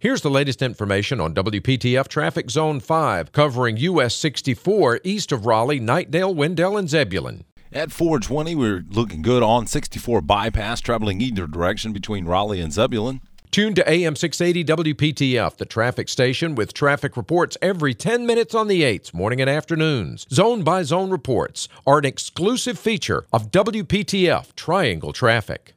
Here's the latest information on WPTF Traffic Zone 5, covering US 64 east of Raleigh, Knightdale, Wendell, and Zebulon. At 420, we're looking good on 64 bypass, traveling either direction between Raleigh and Zebulon. Tune to AM 680 WPTF, the traffic station, with traffic reports every 10 minutes on the 8s, morning and afternoons. Zone by zone reports are an exclusive feature of WPTF Triangle Traffic.